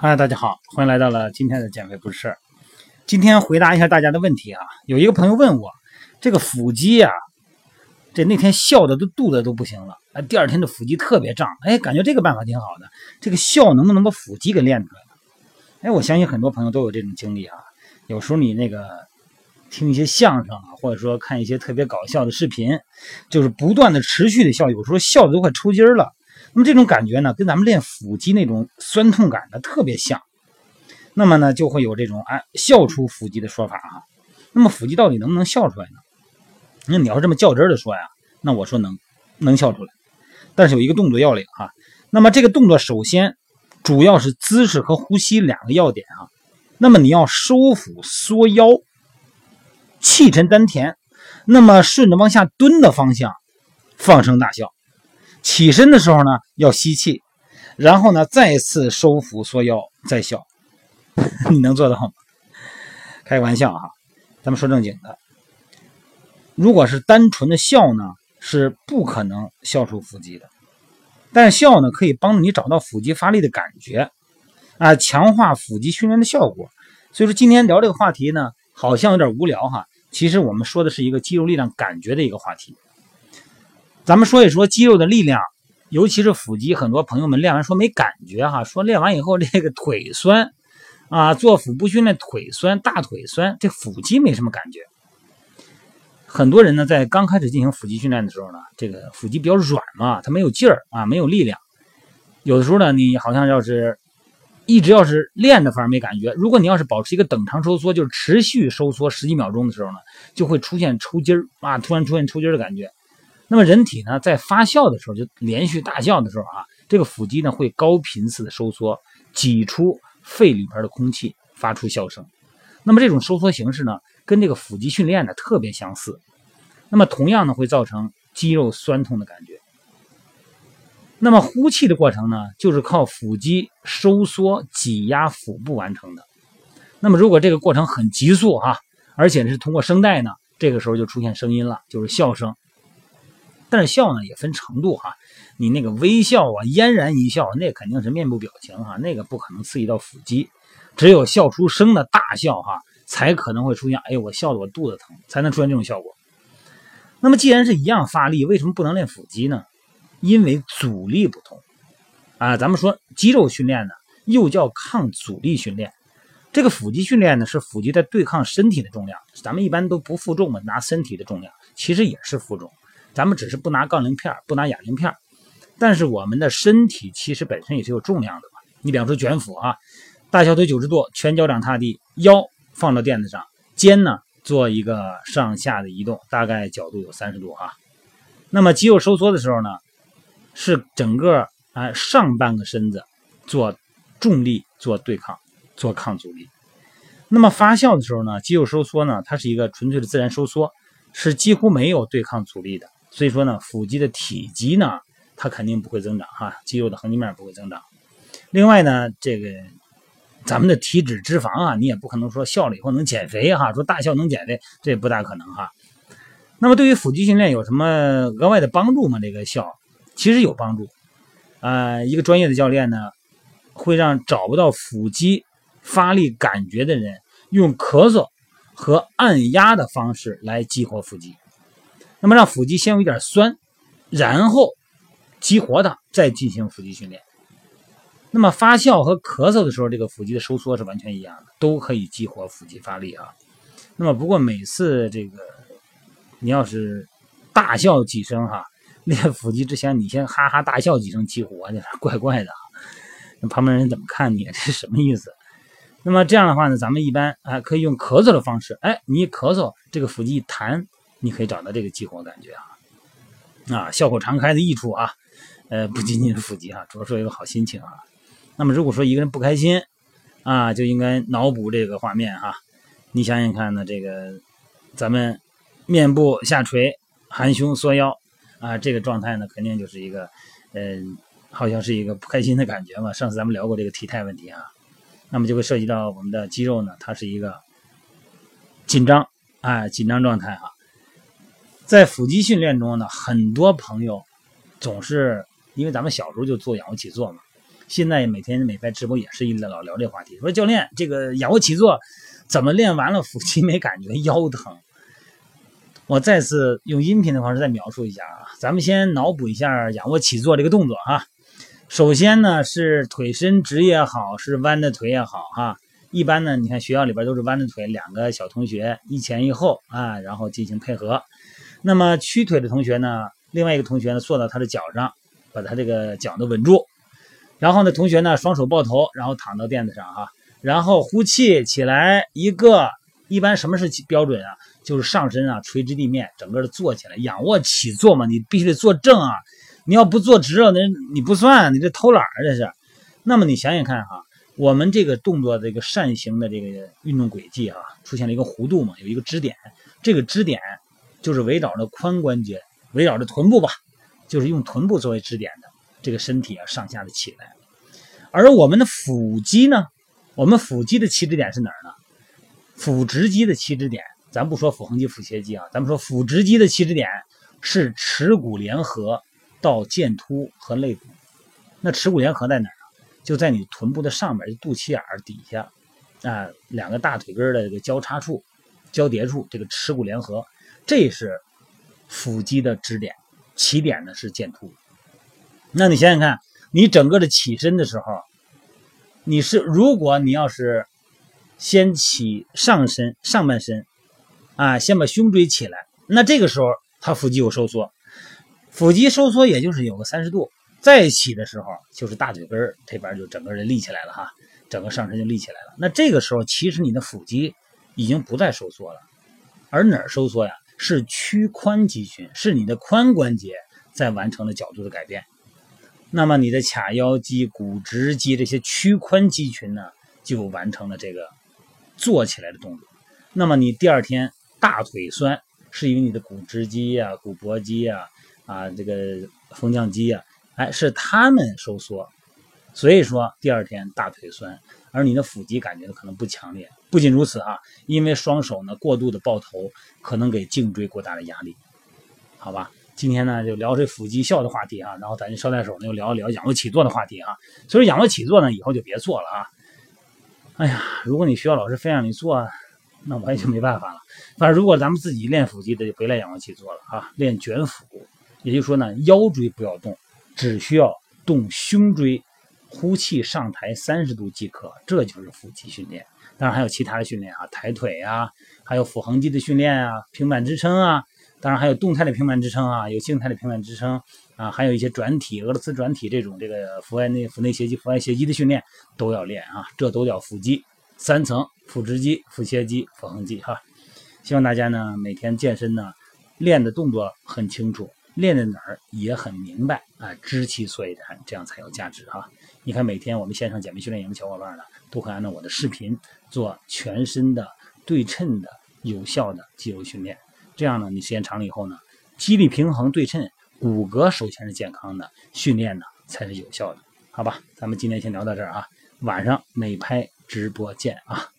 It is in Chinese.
嗨，大家好，欢迎来到了今天的减肥不是事儿。今天回答一下大家的问题啊。有一个朋友问我，这个腹肌啊，这那天笑的都肚子都不行了，哎，第二天的腹肌特别胀，哎，感觉这个办法挺好的。这个笑能不能把腹肌给练出来？哎，我相信很多朋友都有这种经历啊。有时候你那个听一些相声啊，或者说看一些特别搞笑的视频，就是不断的持续的笑，有时候笑的都快抽筋了。那么这种感觉呢，跟咱们练腹肌那种酸痛感呢特别像。那么呢，就会有这种哎笑出腹肌的说法哈。那么腹肌到底能不能笑出来呢？那你要这么较真的说呀，那我说能，能笑出来。但是有一个动作要领哈。那么这个动作首先主要是姿势和呼吸两个要点啊。那么你要收腹缩腰，气沉丹田，那么顺着往下蹲的方向放声大笑。起身的时候呢，要吸气，然后呢，再次收腹缩腰，再笑。你能做到吗？开个玩笑哈，咱们说正经的。如果是单纯的笑呢，是不可能笑出腹肌的。但笑呢，可以帮助你找到腹肌发力的感觉，啊，强化腹肌训练的效果。所以说今天聊这个话题呢，好像有点无聊哈。其实我们说的是一个肌肉力量感觉的一个话题。咱们说一说肌肉的力量，尤其是腹肌，很多朋友们练完说没感觉哈，说练完以后这个腿酸啊，做腹部训练腿酸，大腿酸，这腹肌没什么感觉。很多人呢在刚开始进行腹肌训练的时候呢，这个腹肌比较软嘛，它没有劲儿啊，没有力量。有的时候呢，你好像要是一直要是练的，反而没感觉。如果你要是保持一个等长收缩，就是持续收缩十几秒钟的时候呢，就会出现抽筋儿啊，突然出现抽筋的感觉。那么人体呢，在发笑的时候，就连续大笑的时候啊，这个腹肌呢会高频次的收缩，挤出肺里边的空气，发出笑声。那么这种收缩形式呢，跟这个腹肌训练呢特别相似。那么同样呢，会造成肌肉酸痛的感觉。那么呼气的过程呢，就是靠腹肌收缩挤压腹部完成的。那么如果这个过程很急速哈，而且是通过声带呢，这个时候就出现声音了，就是笑声。但是笑呢也分程度哈，你那个微笑啊，嫣然一笑，那肯定是面部表情哈，那个不可能刺激到腹肌，只有笑出声的大笑哈，才可能会出现，哎呦，我笑的我肚子疼，才能出现这种效果。那么既然是一样发力，为什么不能练腹肌呢？因为阻力不同啊。咱们说肌肉训练呢，又叫抗阻力训练，这个腹肌训练呢，是腹肌在对抗身体的重量，咱们一般都不负重嘛，拿身体的重量，其实也是负重。咱们只是不拿杠铃片不拿哑铃片但是我们的身体其实本身也是有重量的嘛。你比方说卷腹啊，大小腿九十度，全脚掌踏地，腰放到垫子上，肩呢做一个上下的移动，大概角度有三十度啊。那么肌肉收缩的时候呢，是整个啊上半个身子做重力做对抗，做抗阻力。那么发酵的时候呢，肌肉收缩呢，它是一个纯粹的自然收缩，是几乎没有对抗阻力的。所以说呢，腹肌的体积呢，它肯定不会增长哈，肌肉的横截面不会增长。另外呢，这个咱们的体脂脂肪啊，你也不可能说笑了以后能减肥哈，说大笑能减肥，这也不大可能哈。那么对于腹肌训练有什么额外的帮助吗？这个笑其实有帮助啊。一个专业的教练呢，会让找不到腹肌发力感觉的人，用咳嗽和按压的方式来激活腹肌。那么让腹肌先有一点酸，然后激活它，再进行腹肌训练。那么发笑和咳嗽的时候，这个腹肌的收缩是完全一样的，都可以激活腹肌发力啊。那么不过每次这个你要是大笑几声哈，练腹肌之前你先哈哈大笑几声激活，这 怪怪的。那旁边人怎么看你？这什么意思？那么这样的话呢，咱们一般啊可以用咳嗽的方式，哎，你一咳嗽，这个腹肌一弹。你可以找到这个激活感觉啊，啊，笑口常开的益处啊，呃，不仅仅是腹肌啊，主要说一个好心情啊。那么如果说一个人不开心啊，就应该脑补这个画面哈。你想想看呢，这个咱们面部下垂、含胸缩腰啊，这个状态呢，肯定就是一个，嗯，好像是一个不开心的感觉嘛。上次咱们聊过这个体态问题啊，那么就会涉及到我们的肌肉呢，它是一个紧张啊，紧张状态啊。在腹肌训练中呢，很多朋友总是因为咱们小时候就做仰卧起坐嘛，现在每天每拍直播也是一老聊这话题，说教练这个仰卧起坐怎么练完了腹肌没感觉，腰疼。我再次用音频的方式再描述一下啊，咱们先脑补一下仰卧起坐这个动作哈。首先呢是腿伸直也好，是弯的腿也好哈。一般呢，你看学校里边都是弯着腿，两个小同学一前一后啊，然后进行配合。那么屈腿的同学呢，另外一个同学呢坐到他的脚上，把他这个脚呢稳住。然后呢，同学呢双手抱头，然后躺到垫子上哈，然后呼气起来一个。一般什么是标准啊？就是上身啊垂直地面，整个的坐起来，仰卧起坐嘛，你必须得坐正啊！你要不坐直了，那你不算，你这偷懒这是。那么你想想看哈，我们这个动作这个扇形的这个运动轨迹啊，出现了一个弧度嘛，有一个支点，这个支点就是围绕着髋关节，围绕着臀部吧，就是用臀部作为支点的这个身体啊上下的起来。而我们的腹肌呢，我们腹肌的起止点是哪儿呢？腹直肌的起止点，咱不说腹横肌、腹斜肌啊，咱们说腹直肌的起止点是耻骨联合到剑突和肋骨。那耻骨联合在哪儿？就在你臀部的上面，就肚脐眼底下啊，两个大腿根的这个交叉处、交叠处，这个耻骨联合，这是腹肌的支点，起点呢是剑突。那你想想看，你整个的起身的时候，你是如果你要是。先起上身上半身，啊，先把胸椎起来，那这个时候他腹肌有收缩，腹肌收缩也就是有个三十度，再起的时候就是大腿根这边就整个人立起来了哈，整个上身就立起来了。那这个时候其实你的腹肌已经不再收缩了，而哪儿收缩呀？是屈髋肌群，是你的髋关节在完成了角度的改变。那么你的髂腰肌、股直肌这些屈髋肌群呢，就完成了这个。做起来的动作，那么你第二天大腿酸，是因为你的股直肌呀、股薄肌呀、啊这个风降肌呀，哎是它们收缩，所以说第二天大腿酸，而你的腹肌感觉可能不强烈。不仅如此啊，因为双手呢过度的抱头，可能给颈椎过大的压力。好吧，今天呢就聊这腹肌笑的话题啊，然后咱就捎带手呢又聊一聊仰卧起坐的话题啊。所以仰卧起坐呢以后就别做了啊。哎呀，如果你需要老师非让你做，那我也就没办法了。反正如果咱们自己练腹肌的，就别练仰卧起坐了啊，练卷腹。也就是说呢，腰椎不要动，只需要动胸椎，呼气上抬三十度即可，这就是腹肌训练。当然还有其他的训练啊，抬腿啊，还有腹横肌的训练啊，平板支撑啊。当然还有动态的平板支撑啊，有静态的平板支撑啊，还有一些转体、俄罗斯转体这种这个腹外内、腹内斜肌、腹外斜肌的训练都要练啊，这都叫腹肌三层：腹直肌、腹斜肌、腹横肌哈。希望大家呢每天健身呢练的动作很清楚，练在哪儿也很明白啊，知其所以然，这样才有价值哈。你看每天我们线上减肥训练营的小伙伴呢，都会按照我的视频做全身的对称的有效的肌肉训练。这样呢，你时间长了以后呢，肌力平衡对称，骨骼首先是健康的，训练呢才是有效的，好吧？咱们今天先聊到这儿啊，晚上美拍直播见啊。